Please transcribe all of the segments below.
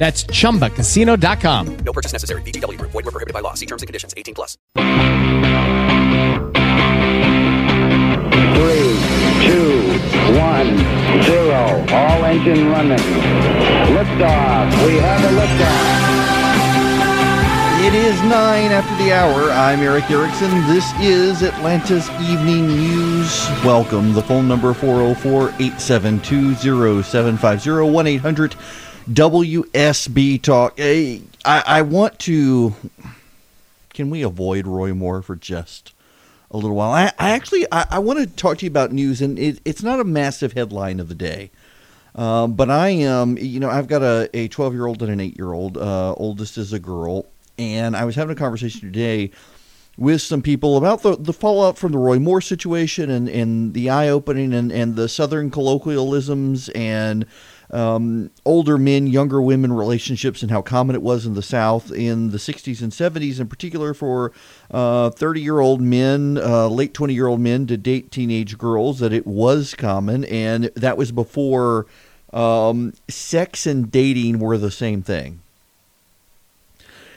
That's chumbacasino.com. No purchase necessary. VGW Group. Void were prohibited by law. See terms and conditions. 18 plus. Three, two, one, zero. All engine running. Liftoff. We have a liftoff. It is nine after the hour. I'm Erick Erickson. This is Atlanta's Evening News. Welcome. The phone number 404 872 0750 1 800 WSB Talk. Hey, I, I want to. Can we avoid Roy Moore for just a little while? I, I actually I, I want to talk to you about news, and it, it's not a massive headline of the day. Um, but I am, you know, I've got a, a 12 year old and an 8 year old. Uh, oldest is a girl. And I was having a conversation today with some people about the, the fallout from the Roy Moore situation and, and the eye opening and, and the Southern colloquialisms and um, older men, younger women relationships and how common it was in the South in the 60s and 70s, in particular for 30 uh, year old men, uh, late 20 year old men to date teenage girls, that it was common. And that was before um, sex and dating were the same thing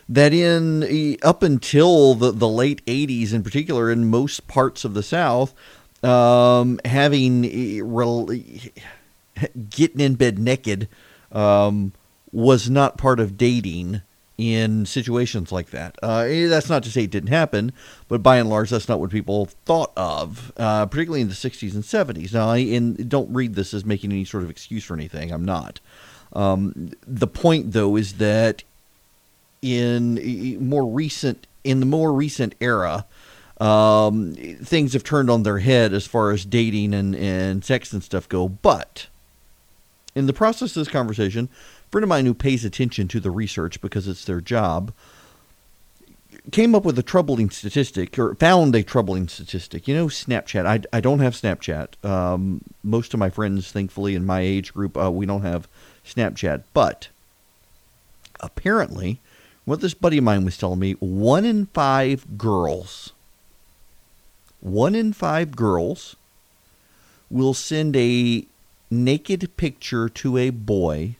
that in up until the, the late 80s in particular in most parts of the south um, having getting in bed naked um, was not part of dating in situations like that. Uh, eh, that's not to say it didn't happen, but by and large, that's not what people thought of, uh, particularly in the 60s and 70s. Now, I and don't read this as making any sort of excuse for anything. I'm not. Um, the point, though, is that in more recent in the more recent era, um, things have turned on their head as far as dating and, and sex and stuff go. But in the process of this conversation, a friend of mine who pays attention to the research because it's their job came up with a troubling statistic or found a troubling statistic. You know, Snapchat. I, I don't have Snapchat. Um, most of my friends, thankfully, in my age group, uh, we don't have Snapchat. But apparently, what this buddy of mine was telling me one in five girls, one in five girls will send a naked picture to a boy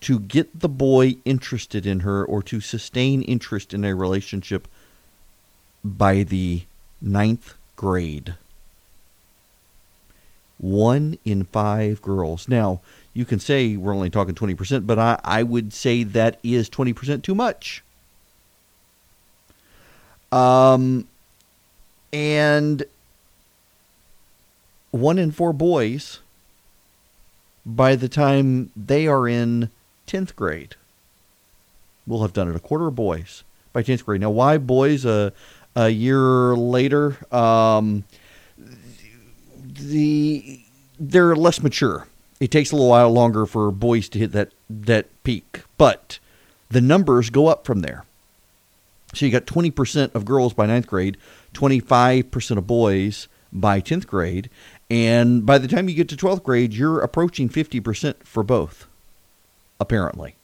to get the boy interested in her or to sustain interest in a relationship by the ninth grade. One in five girls. Now, you can say we're only talking 20%, but I, I would say that is 20% too much. Um, and one in four boys, by the time they are in 10th grade, We'll have done it. A quarter of boys by 10th grade. Now, why boys a, a year later? Um, the they're less mature it takes a little while longer for boys to hit that that peak, but the numbers go up from there. So you got 20% of girls by ninth grade, 25% of boys by 10th grade, and by the time you get to 12th grade, you're approaching 50% for both, apparently.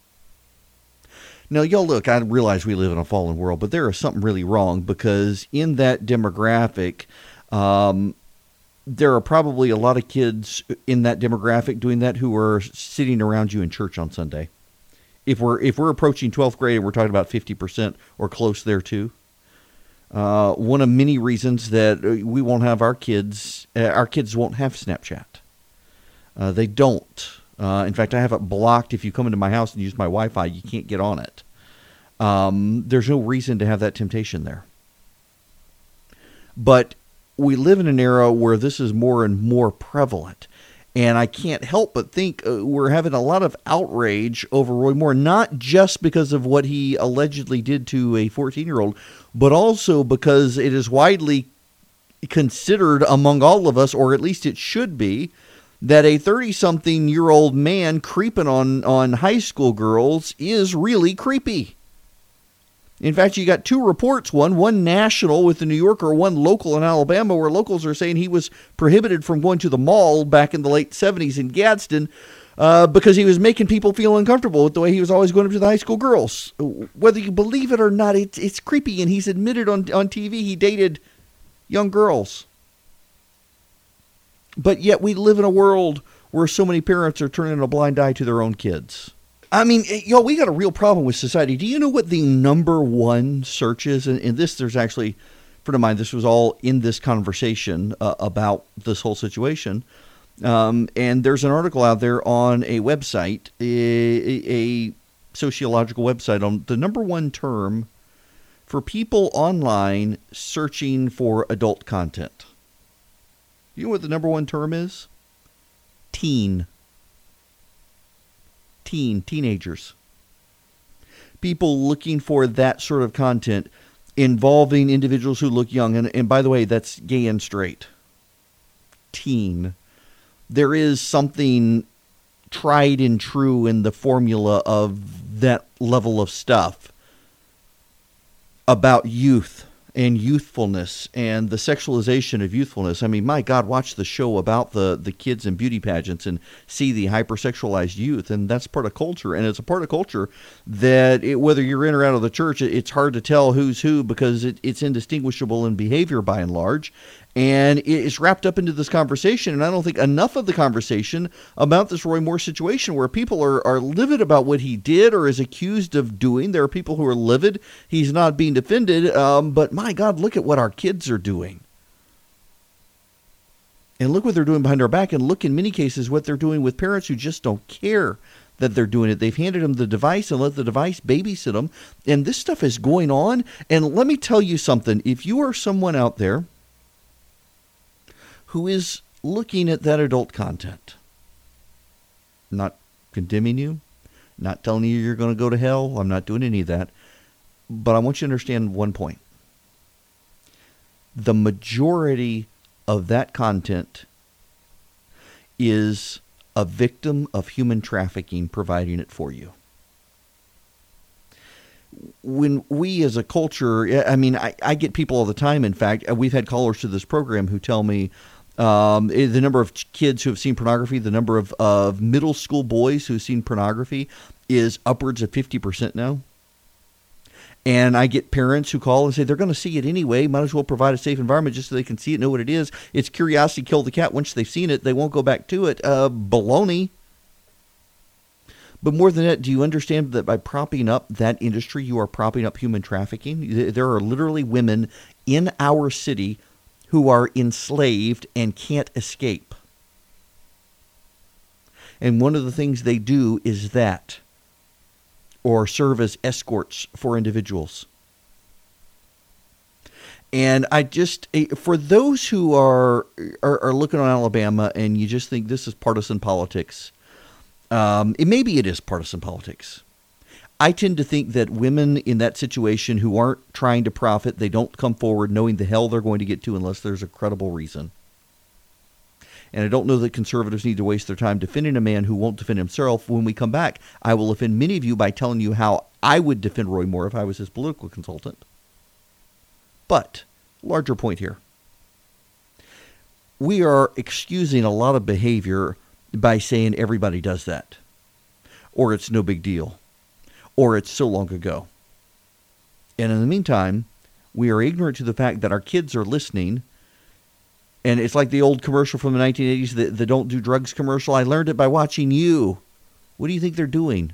Now, y'all look, I realize we live in a fallen world, but there is something really wrong because in that demographic, um, there are probably a lot of kids in that demographic doing that who are sitting around you in church on Sunday. If we're if we're approaching 12th grade and we're talking about 50% or close there too, uh, one of many reasons that uh, we won't have our kids uh, our kids won't have Snapchat. Uh, they don't. Uh, in fact, I have it blocked. If you come into my house and use my Wi-Fi, you can't get on it. Um, there's no reason to have that temptation there. But we live in an era where this is more and more prevalent. And I can't help but think uh, we're having a lot of outrage over Roy Moore, not just because of what he allegedly did to a 14 year old, but also because it is widely considered among all of us, or at least it should be, that a 30 something year old man creeping on, on high school girls is really creepy. In fact, you got two reports one, one national with the New Yorker, one local in Alabama, where locals are saying he was prohibited from going to the mall back in the late 70s in Gadsden uh, because he was making people feel uncomfortable with the way he was always going up to the high school girls. Whether you believe it or not, it's, it's creepy, and he's admitted on, on TV he dated young girls. But yet we live in a world where so many parents are turning a blind eye to their own kids. I mean, eh, yo, we got a real problem with society. Do you know what the number one search is? And in this, there's actually, friend of mine, this was all in this conversation uh, about this whole situation. Um, and there's an article out there on a website, a, a sociological website, on the number one term for people online searching for adult content. You know what the number one term is? Teen teen, teenagers. People looking for that sort of content involving individuals who look young. And, and by the way, that's gay and straight. Teen. There is something tried and true in the formula of that level of stuff about youth and youthfulness and the sexualization of youthfulness. I mean, my God, watch the show about the, the kids in beauty pageants and see the hypersexualized youth, and that's part of culture. And it's a part of culture that it, whether you're in or out of the church, it's hard to tell who's who because it, it's indistinguishable in behavior by and large and it's wrapped up into this conversation. And I don't think enough of the conversation about this Roy Moore situation where people are, are livid about what he did or is accused of doing. There are people who are livid. He's not being defended. Um, but my God, look at what our kids are doing. And look what they're doing behind our back. And look, in many cases, what they're doing with parents who just don't care that they're doing it. They've handed them the device and let the device babysit them. And this stuff is going on. And let me tell you something if you are someone out there who is looking at that adult content. not condemning you, not telling you you're going to go to hell. I'm not doing any of that. But I want you to understand one point. The majority of that content is a victim of human trafficking providing it for you. When we as a culture, I mean, I, I get people all the time. In fact, uh, we've had callers to this program who tell me, um, eh, the number of kids who have seen pornography, the number of, of middle school boys who've seen pornography is upwards of 50% now. And I get parents who call and say they're going to see it anyway. Might as well provide a safe environment just so they can see it, know what it is. It's curiosity killed the cat. Once they've seen it, they won't go back to it. Uh, baloney. But more than that, do you understand that by propping up that industry, you are propping up human trafficking? There are literally women in our city who are enslaved and can't escape. And one of the things they do is that, or serve as escorts for individuals. And I just, eh, for those who are, are, are looking on Alabama and you just think this is partisan politics, um, it, maybe it is partisan politics. I tend to think that women in that situation who aren't trying to profit, they don't come forward knowing the hell they're going to get to unless there's a credible reason. And I don't know that conservatives need to waste their time defending a man who won't defend himself. When we come back, I will offend many of you by telling you how I would defend Roy Moore if I was his political consultant. But, larger point here. We are excusing a lot of behavior by saying everybody does that, or it's no big deal or it's so long ago. And in the meantime, we are ignorant to the fact that our kids are listening. And it's like the old commercial from the 1980s, the, the Don't Do Drugs commercial. I learned it by watching you. What do you think they're doing?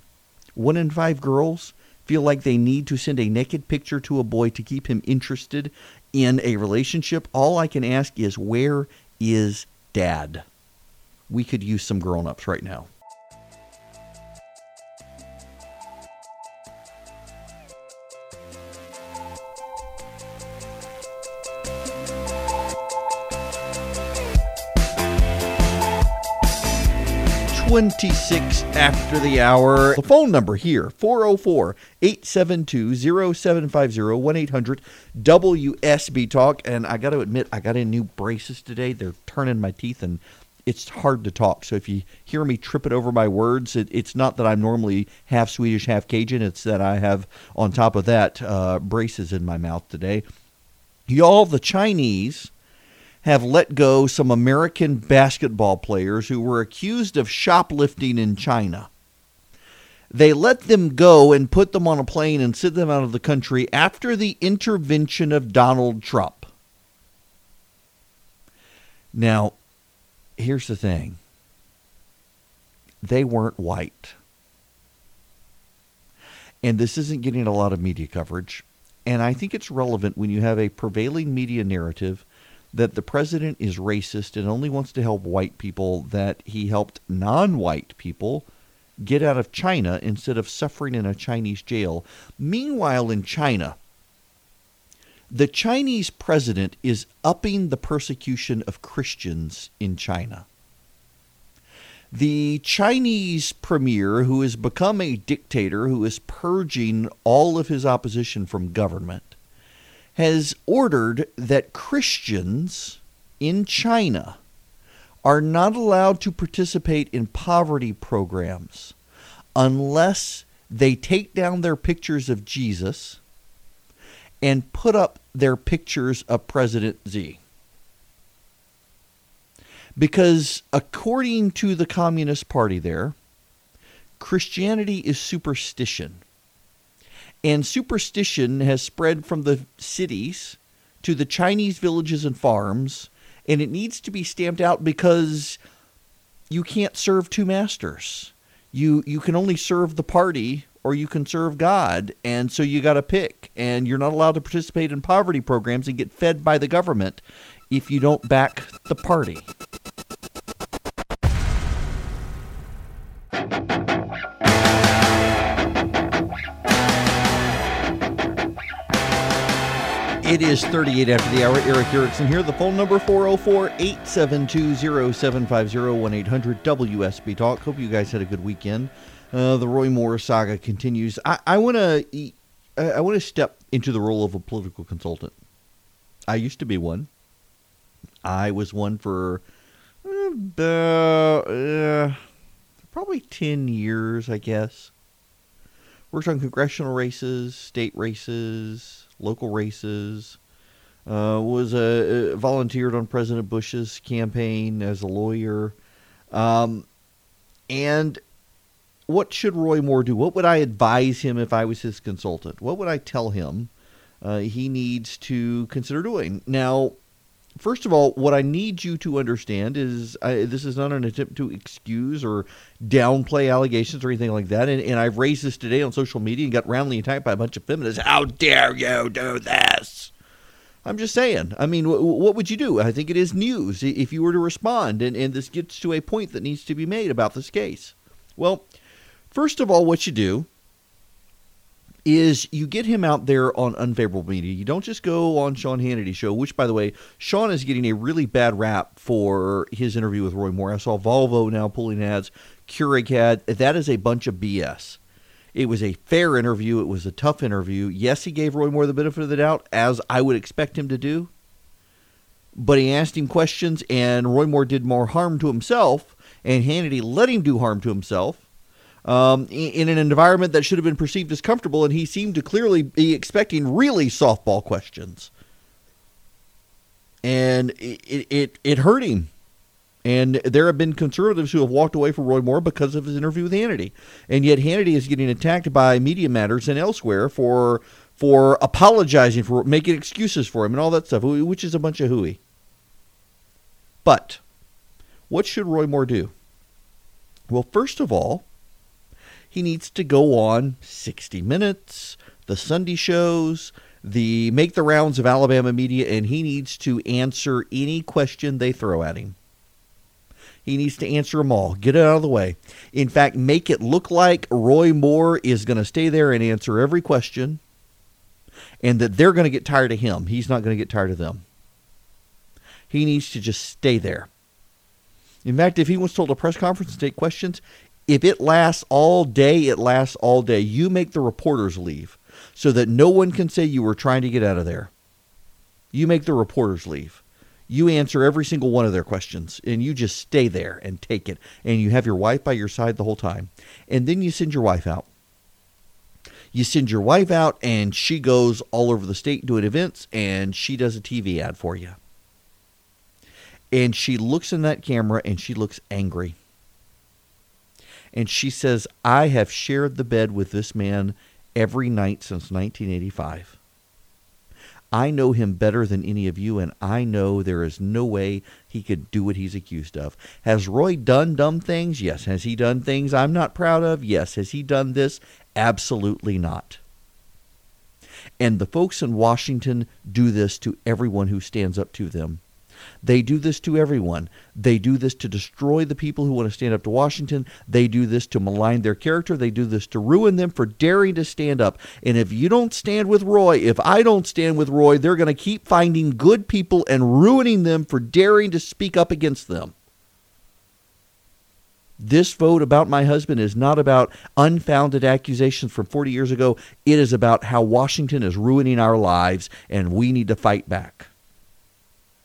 One in five girls feel like they need to send a naked picture to a boy to keep him interested in a relationship. All I can ask is, where is dad? We could use some grown ups right now. 26 after the hour. The phone number here 404 872 0750 1 800 WSB Talk. And I got to admit, I got in new braces today. They're turning my teeth and it's hard to talk. So if you hear me tripping over my words, it, it's not that I'm normally half Swedish, half Cajun. It's that I have, on top of that, uh, braces in my mouth today. Y'all, the Chinese have let go some American basketball players who were accused of shoplifting in China. They let them go and put them on a plane and sent them out of the country after the intervention of Donald Trump. Now, here's the thing they weren't white. And this isn't getting a lot of media coverage. And I think it's relevant when you have a prevailing media narrative that the president is racist and only wants to help white people, that he helped non white people get out of China instead of suffering in a Chinese jail. Meanwhile, in China, the Chinese president is upping the persecution of Christians in China. The Chinese premier, who has become a dictator, who is purging all of his opposition from government, has ordered that Christians in China are not allowed to participate in poverty programs unless they take down their pictures of Jesus and put up their pictures of President Xi. Because according to the Communist Party there, Christianity is superstition. And superstition has spread from the cities to the Chinese villages and farms, and it needs to be stamped out because you can't serve two masters. You you can only serve the party or you can serve God, and so you got to pick. And you're not allowed to participate in poverty programs and get fed by the government if you don't back the party. It is 38 after the hour. Erick Erickson here. The phone number 404 872 0750 1 800 WSB Talk. Hope you guys had a good weekend. Uh, the Roy Moore saga continues. I, I want to I want to step into the role of a political consultant. I used to be one. I was one for about uh, probably 10 years, I guess. Worked on congressional races, state races, local races. Uh, was a, uh, volunteered on President Bush's campaign as a lawyer. Um, and what should Roy Moore do? What would I advise him if I was his consultant? What would I tell him uh, he needs to consider doing? Now, first of all, what I need you to understand is I, this is not an attempt to excuse or downplay allegations or anything like that. And, and, I've raised this today on social media and got roundly attacked by a bunch of feminists. How dare you do this? I'm just saying. I mean, what would you do? I think it is news if you were to respond. And, and this gets to a point that needs to be made about this case. Well, First of all, what you do is you get him out there on unfavorable media. You don't just go on Sean Hannity's show, which, by the way, Sean is getting a really bad rap for his interview with Roy Moore. I saw Volvo now pulling ads, Keurig had. That is a bunch of BS. It was a fair interview. It was a tough interview. Yes, he gave Roy Moore the benefit of the doubt, as I would expect him to do. But he asked him questions, and Roy Moore did more harm to himself, and Hannity let him do harm to himself um, in an environment that should have been perceived as comfortable, and he seemed to clearly be expecting really softball questions. And it, it, it hurt him. And there have been conservatives who have walked away from Roy Moore because of his interview with Hannity. And yet Hannity is getting attacked by Media Matters and elsewhere for for apologizing for making excuses for him and all that stuff, which is a bunch of hooey. But what should Roy Moore do? Well, first of all, he needs to go on 60 Minutes, the Sunday shows, the make the rounds of Alabama media, and he needs to answer any question they throw at him. He needs to answer them all. Get it out of the way. In fact, make it look like Roy Moore is going to stay there and answer every question, and that they're going to get tired of him. He's not going to get tired of them. He needs to just stay there. In fact, if he wants to hold a press conference and take questions, if it lasts all day, it lasts all day. You make the reporters leave so that no one can say you were trying to get out of there. You make the reporters leave. You answer every single one of their questions and you just stay there and take it. And you have your wife by your side the whole time. And then you send your wife out. You send your wife out and she goes all over the state doing events and she does a TV ad for you. And she looks in that camera and she looks angry. And she says, I have shared the bed with this man every night since 1985. I know him better than any of you, and I know there is no way he could do what he's accused of. Has Roy done dumb things? Yes. Has he done things I'm not proud of? Yes. Has he done this? Absolutely not. And the folks in Washington do this to everyone who stands up to them. They do this to everyone. They do this to destroy the people who want to stand up to Washington. They do this to malign their character. They do this to ruin them for daring to stand up. And if you don't stand with Roy, if I don't stand with Roy, they're going to keep finding good people and ruining them for daring to speak up against them. This vote about my husband is not about unfounded accusations from 40 years ago. It is about how Washington is ruining our lives and we need to fight back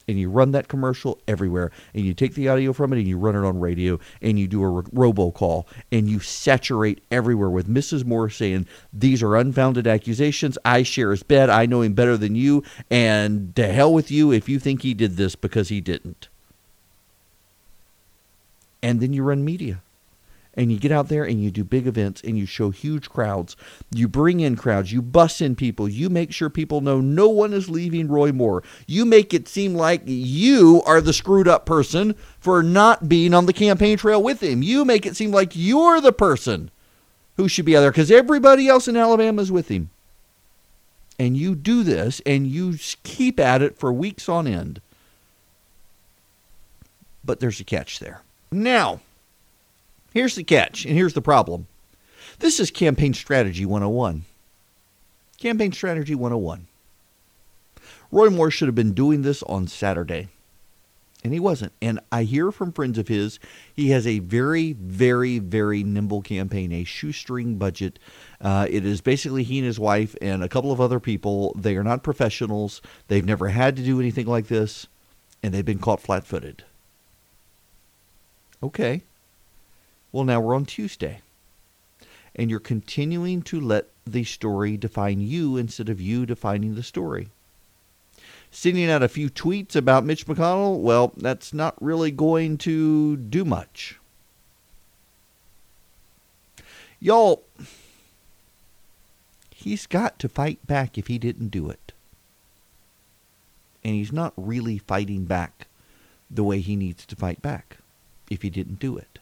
and you run that commercial everywhere and you take the audio from it and you run it on radio and you do a robocall and you saturate everywhere with Mrs. Moore saying these are unfounded accusations. I share his bed. I know him better than you and to hell with you if you think he did this because he didn't. And then you run media and you get out there and you do big events and you show huge crowds. You bring in crowds, you bus in people, you make sure people know no one is leaving Roy Moore. You make it seem like you are the screwed up person for not being on the campaign trail with him. You make it seem like you're the person who should be out there because everybody else in Alabama is with him. And you do this and you keep at it for weeks on end. But there's a catch there. Now, Here's the catch, and here's the problem. This is Campaign Strategy 101. Campaign Strategy 101. Roy Moore should have been doing this on Saturday, and he wasn't. And I hear from friends of his, he has a very, very, very nimble campaign, a shoestring budget. Uh, it is basically he and his wife and a couple of other people. They are not professionals, they've never had to do anything like this, and they've been caught flat footed. Okay. Well, now we're on Tuesday. And you're continuing to let the story define you instead of you defining the story. Sending out a few tweets about Mitch McConnell, well, that's not really going to do much. Y'all, he's got to fight back if he didn't do it. And he's not really fighting back the way he needs to fight back if he didn't do it.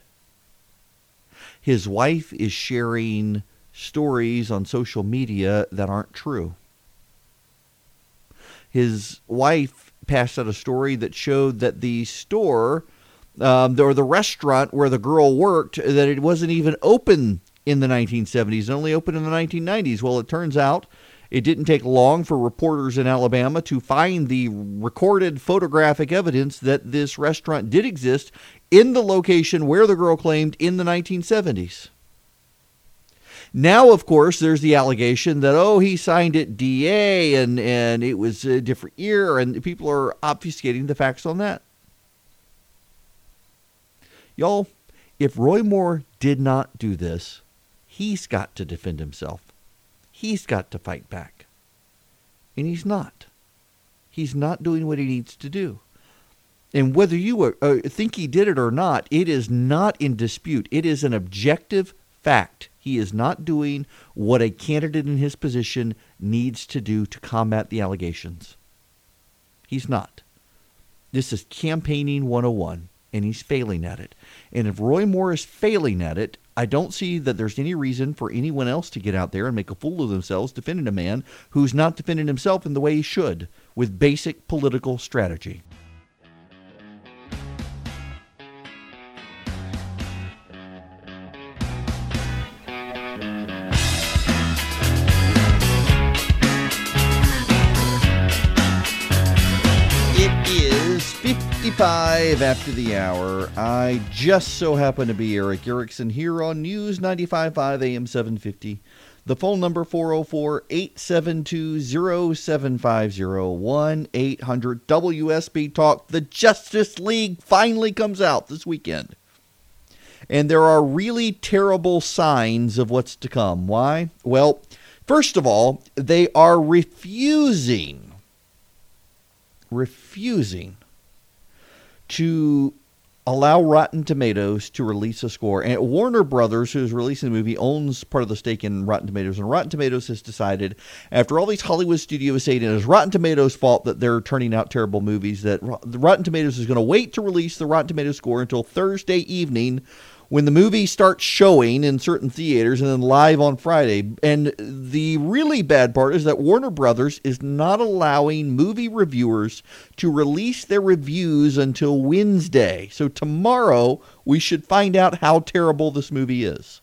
His wife is sharing stories on social media that aren't true. His wife passed out a story that showed that the store um, or the restaurant where the girl worked that it wasn't even open in the 1970s, only opened in the 1990s. Well, it turns out it didn't take long for reporters in Alabama to find the recorded photographic evidence that this restaurant did exist in the location where the girl claimed in the 1970s. Now, of course, there's the allegation that, oh, he signed it DA and, and it was a different year, and people are obfuscating the facts on that. Y'all, if Roy Moore did not do this, he's got to defend himself. He's got to fight back. And he's not. He's not doing what he needs to do. And whether you uh, think he did it or not, it is not in dispute. It is an objective fact. He is not doing what a candidate in his position needs to do to combat the allegations. He's not. This is campaigning 101, and he's failing at it. And if Roy Moore is failing at it, I don't see that there's any reason for anyone else to get out there and make a fool of themselves defending a man who's not defending himself in the way he should with basic political strategy. 55 after the hour. I just so happen to be Erick Erickson here on News 95.5 AM 750. The phone number 404 872 0750 800 WSB Talk. The Justice League finally comes out this weekend. And there are really terrible signs of what's to come. Why? Well, first of all, they are refusing, refusing to allow Rotten Tomatoes to release a score. And Warner Brothers, who's releasing the movie, owns part of the stake in Rotten Tomatoes. And Rotten Tomatoes has decided, after all these Hollywood studios saying it is Rotten Tomatoes' fault that they're turning out terrible movies, that Rotten Tomatoes is going to wait to release the Rotten Tomatoes score until Thursday evening when the movie starts showing in certain theaters and then live on Friday. And the really bad part is that Warner Brothers is not allowing movie reviewers to release their reviews until Wednesday. So tomorrow we should find out how terrible this movie is.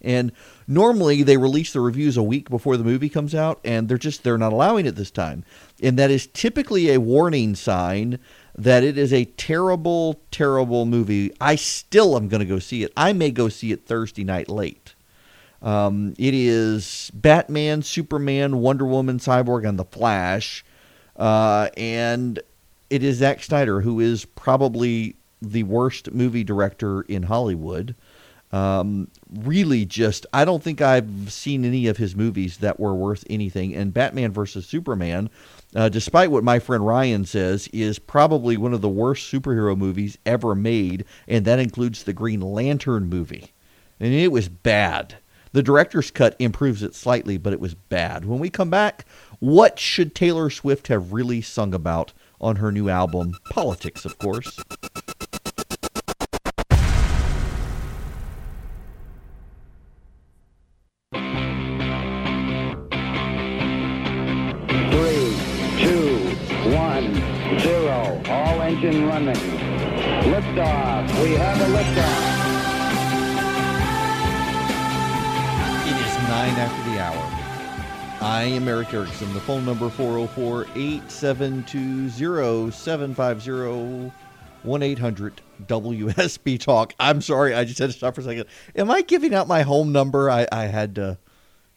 And normally they release the reviews a week before the movie comes out and they're just they're not allowing it this time. And that is typically a warning sign that it is a terrible, terrible movie. I still am going to go see it. I may go see it Thursday night late. Um, it is Batman, Superman, Wonder Woman, Cyborg, and The Flash. Uh, and it is Zack Snyder, who is probably the worst movie director in Hollywood. Um, really, just, I don't think I've seen any of his movies that were worth anything. And Batman versus Superman uh, despite what my friend Ryan says, is probably one of the worst superhero movies ever made, and that includes the Green Lantern movie. And it was bad. The director's cut improves it slightly, but it was bad. When we come back, what should Taylor Swift have really sung about on her new album? Politics, of course. I am Erick Erickson. The phone number 404 8720 750 1 800 WSB Talk. I'm sorry, I just had to stop for a second. Am I giving out my home number? I, I had to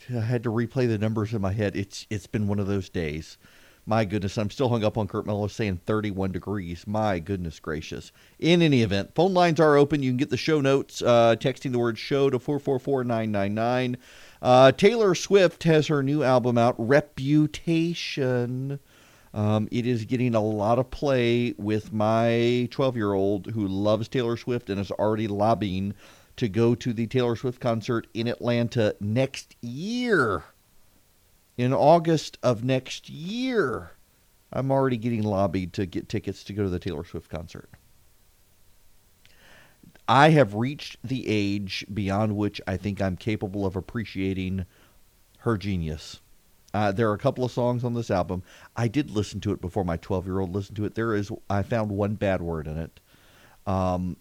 I had to replay the numbers in my head. It's it's been one of those days. My goodness, I'm still hung up on Kurt Mello saying 31 degrees. My goodness gracious. In any event, phone lines are open. You can get the show notes uh, texting the word show to 444 uh, Taylor Swift has her new album out, Reputation. Um, it is getting a lot of play with my 12 year old who loves Taylor Swift and is already lobbying to go to the Taylor Swift concert in Atlanta next year in August of next year, I'm already getting lobbied to get tickets to go to the Taylor Swift concert. I have reached the age beyond which I think I'm capable of appreciating her genius. Uh, there are a couple of songs on this album. I did listen to it before my 12 year old listened to it. There is, I found one bad word in it. Um,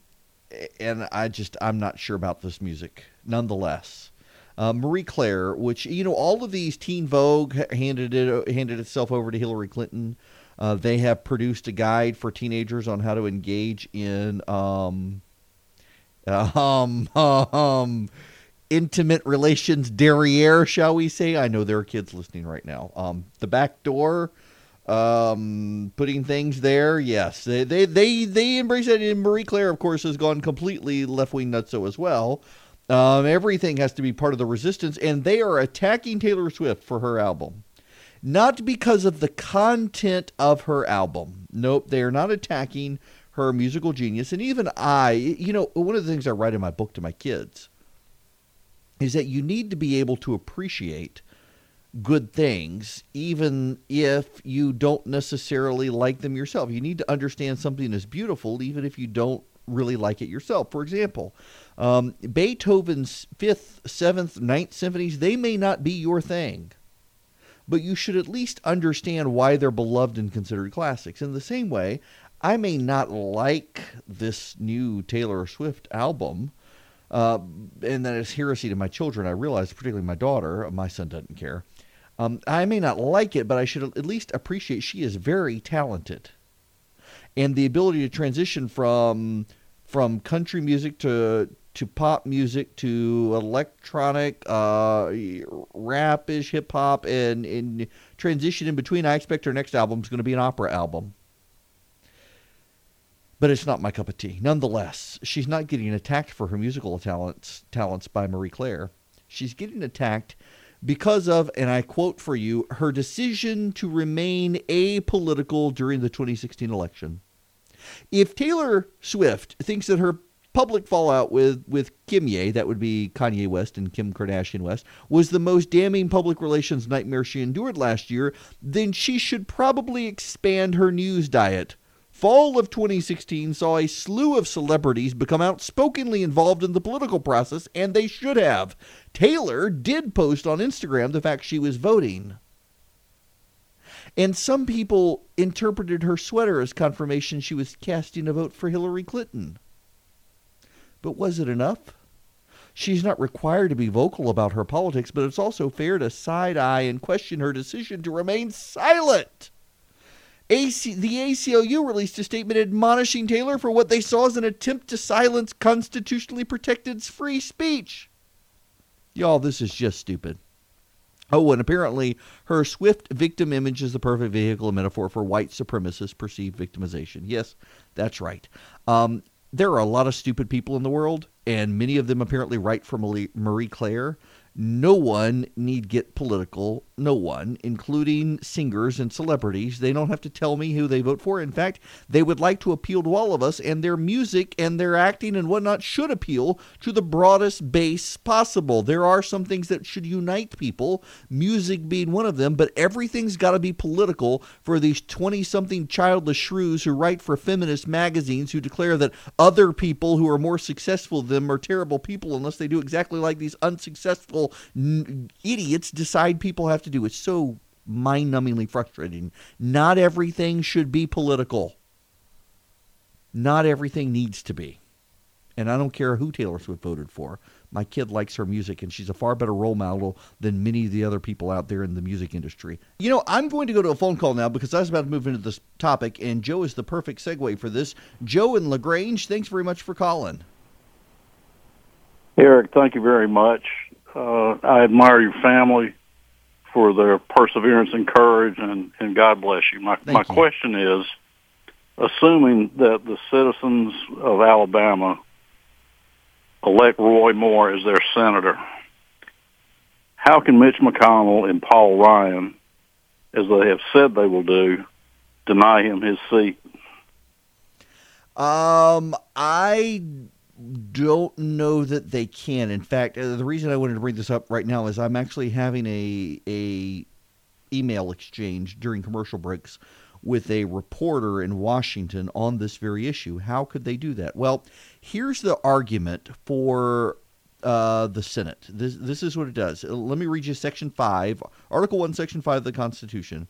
and I just, I'm not sure about this music. Nonetheless, uh, Marie Claire, which you know, all of these Teen Vogue handed it handed itself over to Hillary Clinton. Uh, they have produced a guide for teenagers on how to engage in um, um, um, intimate relations derriere, shall we say? I know there are kids listening right now. Um, the back door, um, putting things there. Yes, they they they, they embrace that. And Marie Claire, of course, has gone completely left wing nutso as well. Um, everything has to be part of the resistance, and they are attacking Taylor Swift for her album. Not because of the content of her album. Nope, they are not attacking her musical genius. And even I, you know, one of the things I write in my book to my kids is that you need to be able to appreciate good things, even if you don't necessarily like them yourself. You need to understand something is beautiful, even if you don't really like it yourself. For example, um, Beethoven's fifth, seventh, ninth symphonies, they may not be your thing, but you should at least understand why they're beloved and considered classics. In the same way, I may not like this new Taylor Swift album, uh, and that is heresy to my children. I realize, particularly my daughter. My son doesn't care. Um, I may not like it, but I should at least appreciate she is very talented. and the ability to transition from from country music to to pop music to electronic uh, rap-ish hip hop and, and transition in between. I expect her next album is going to be an opera album. But it's not my cup of tea. Nonetheless, she's not getting attacked for her musical talents talents by Marie Claire. She's getting attacked because of, and I quote for you, her decision to remain apolitical during the 2016 election. If Taylor Swift thinks that her public fallout with with Kimye, that would be Kanye West and Kim Kardashian West, was the most damning public relations nightmare she endured last year, then she should probably expand her news diet. Fall of 2016 saw a slew of celebrities become outspokenly involved in the political process, and they should have. Taylor did post on Instagram the fact she was voting. And some people interpreted her sweater as confirmation she was casting a vote for Hillary Clinton. But was it enough? She's not required to be vocal about her politics, but it's also fair to side eye and question her decision to remain silent. AC, the ACLU released a statement admonishing Taylor for what they saw as an attempt to silence constitutionally protected free speech. Y'all, this is just stupid. Oh, and apparently her swift victim image is the perfect vehicle and metaphor for white supremacist perceived victimization. Yes, that's right. Um, there are a lot of stupid people in the world, and many of them apparently write for Marie Claire no one need get political. No one, including singers and celebrities. They don't have to tell me who they vote for. In fact, they would like to appeal to all of us, and their music and their acting and whatnot should appeal to the broadest base possible. There are some things that should unite people, music being one of them, but everything's got to be political for these 20 something childless shrews who write for feminist magazines who declare that other people who are more successful than them are terrible people unless they do exactly like these unsuccessful n- idiots decide people have to do. It's so mind numbingly frustrating. Not everything should be political. Not everything needs to be. And I don't care who Taylor Swift voted for. My kid likes her music, and she's a far better role model than many of the other people out there in the music industry. You know, I'm going to go to a phone call now because I was about to move into this topic, and Joe is the perfect segue for this. Joe and LaGrange, thanks very much for calling. Erick, thank you very much uh, I admire your family for their perseverance and courage, and, and God bless you. My Thank my you. question is, assuming that the citizens of Alabama elect Roy Moore as their senator, how can Mitch McConnell and Paul Ryan, as they have said they will do, deny him his seat? Um, I don't know that they can. In fact, uh, the reason I wanted to bring this up right now is I'm actually having a a email exchange during commercial breaks with a reporter in Washington on this very issue. How could they do that? Well, here's the argument for uh, the Senate. This this is what it does. Uh, Let me read you Section Five, Article One, Section Five of the Constitution.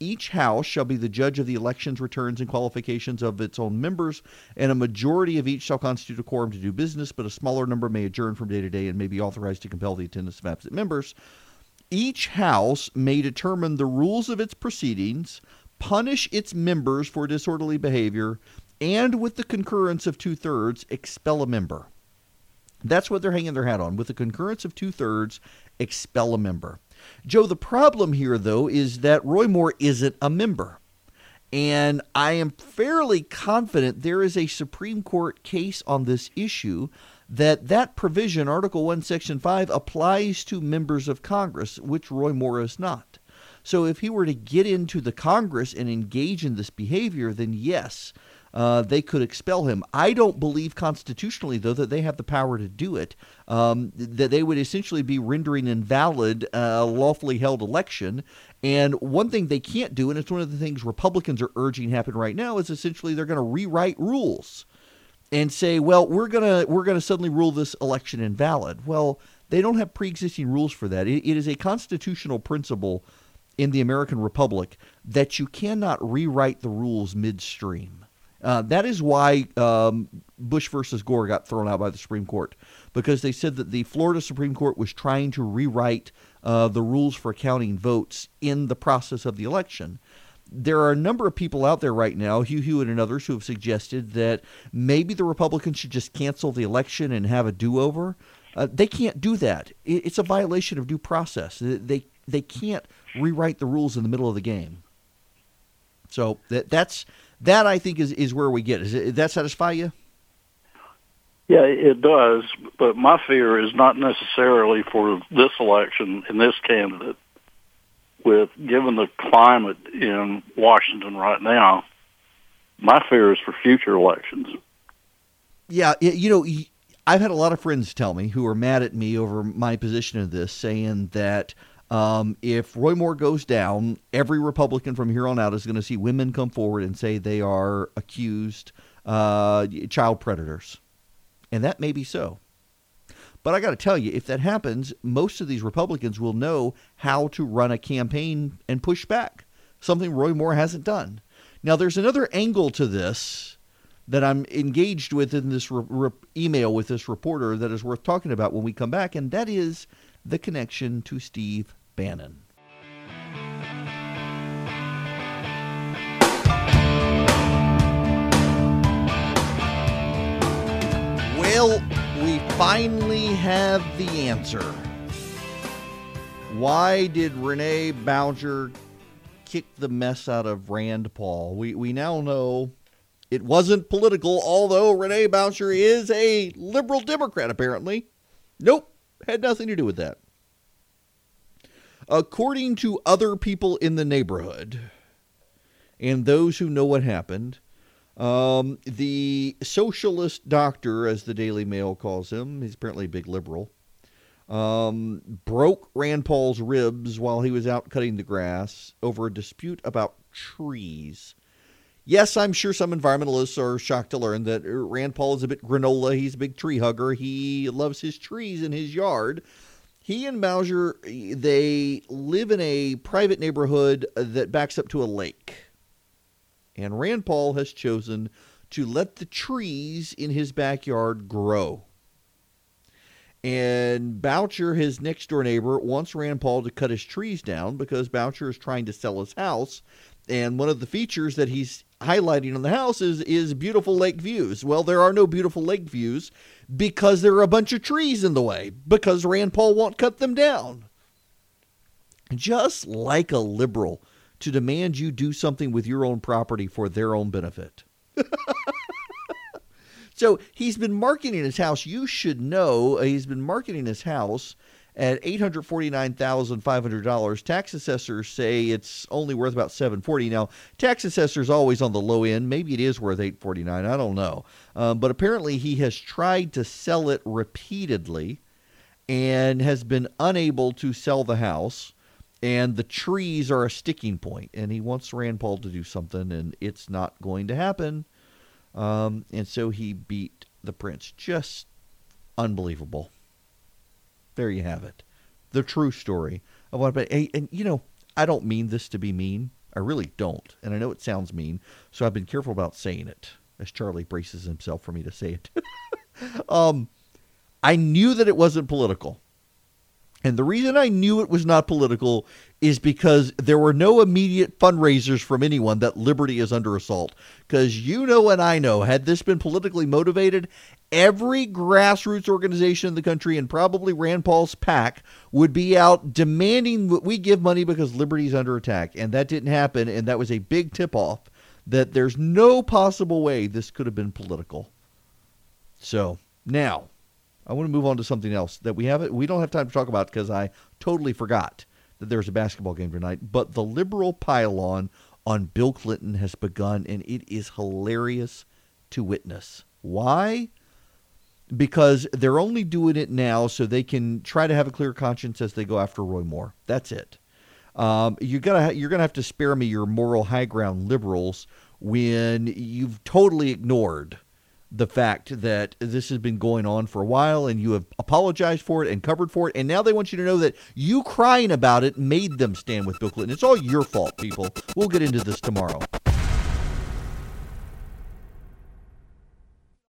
Each house shall be the judge of the elections, returns, and qualifications of its own members, and a majority of each shall constitute a quorum to do business, but a smaller number may adjourn from day to day and may be authorized to compel the attendance of absent members. Each house may determine the rules of its proceedings, punish its members for disorderly behavior, and with the concurrence of two thirds, expel a member. That's what they're hanging their hat on. With the concurrence of two thirds, expel a member. Joe, the problem here, though, is that Roy Moore isn't a member. And I am fairly confident there is a Supreme Court case on this issue that that provision, Article 1, Section 5, applies to members of Congress, which Roy Moore is not. So if he were to get into the Congress and engage in this behavior, then yes, uh, they could expel him. I don't believe constitutionally, though, that they have the power to do it. Um, that they would essentially be rendering invalid a lawfully held election. And one thing they can't do, and it's one of the things Republicans are urging happen right now, is essentially they're going to rewrite rules and say, well, we're gonna we're gonna suddenly rule this election invalid. Well, they don't have pre-existing rules for that. It, it is a constitutional principle in the American Republic that you cannot rewrite the rules midstream. Uh, that is why um, Bush versus Gore got thrown out by the Supreme Court because they said that the Florida Supreme Court was trying to rewrite uh, the rules for counting votes in the process of the election. there are a number of people out there right now, Hugh Hewitt and others, who have suggested that maybe the Republicans should just cancel the election and have a do-over. Uh, they can't do that. It's a violation of due process. They they can't rewrite the rules in the middle of the game. So that that's that I think is, is where we get. Does it, that satisfy you? Yeah, it does. But my fear is not necessarily for this election and this candidate. With given the climate in Washington right now, my fear is for future elections. Yeah, you know, I've had a lot of friends tell me who are mad at me over my position of this, saying that um, if Roy Moore goes down, every Republican from here on out is going to see women come forward and say they are accused uh, child predators. And that may be so. But I got to tell you, if that happens, most of these Republicans will know how to run a campaign and push back, something Roy Moore hasn't done. Now, there's another angle to this that I'm engaged with in this re- re- email with this reporter that is worth talking about when we come back, and that is the connection to Steve Bannon. Well, we finally have the answer. Why did Rene Boucher kick the mess out of Rand Paul? We, we now know it wasn't political, although Rene Boucher is a liberal Democrat, apparently. Nope, had nothing to do with that. According to other people in the neighborhood and those who know what happened, um, the socialist doctor, as the Daily Mail calls him, he's apparently a big liberal, um, broke Rand Paul's ribs while he was out cutting the grass over a dispute about trees. Yes, I'm sure some environmentalists are shocked to learn that Rand Paul is a bit granola. He's a big tree hugger. He loves his trees in his yard. He and Boucher, they live in a private neighborhood that backs up to a lake. And Rand Paul has chosen to let the trees in his backyard grow. And Boucher, his next door neighbor, wants Rand Paul to cut his trees down because Boucher is trying to sell his house. And one of the features that he's highlighting on the house is, is beautiful lake views. Well, there are no beautiful lake views because there are a bunch of trees in the way because Rand Paul won't cut them down. Just like a liberal to demand you do something with your own property for their own benefit. so he's been marketing his house. You should know uh, he's been marketing his house at $849,500. Tax assessors say it's only worth about 740. Now, tax assessors always on the low end. Maybe it is worth 849. I don't know. Um, but apparently he has tried to sell it repeatedly and has been unable to sell the house. And the trees are a sticking point, and he wants Rand Paul to do something, and it's not going to happen. Um, and so he beat the prince. Just unbelievable there you have it. The true story of what. And, and you know, I don't mean this to be mean. I really don't. And I know it sounds mean, so I've been careful about saying it, as Charlie braces himself for me to say it. um, I knew that it wasn't political. And the reason I knew it was not political is because there were no immediate fundraisers from anyone that liberty is under assault. Because you know and I know, had this been politically motivated, every grassroots organization in the country and probably Rand Paul's PAC would be out demanding that we give money because liberty is under attack. And that didn't happen. And that was a big tip off that there's no possible way this could have been political. So now I want to move on to something else that we haven't we don't have time to talk about because I totally forgot that there's a basketball game tonight. But the liberal pylon on Bill Clinton has begun, and it is hilarious to witness. Why? Because they're only doing it now so they can try to have a clear conscience as they go after Roy Moore. That's it. Um, you gotta you're gonna have to spare me your moral high ground liberals when you've totally ignored the fact that this has been going on for a while and you have apologized for it and covered for it. And now they want you to know that you crying about it made them stand with Bill Clinton. It's all your fault, people. We'll get into this tomorrow.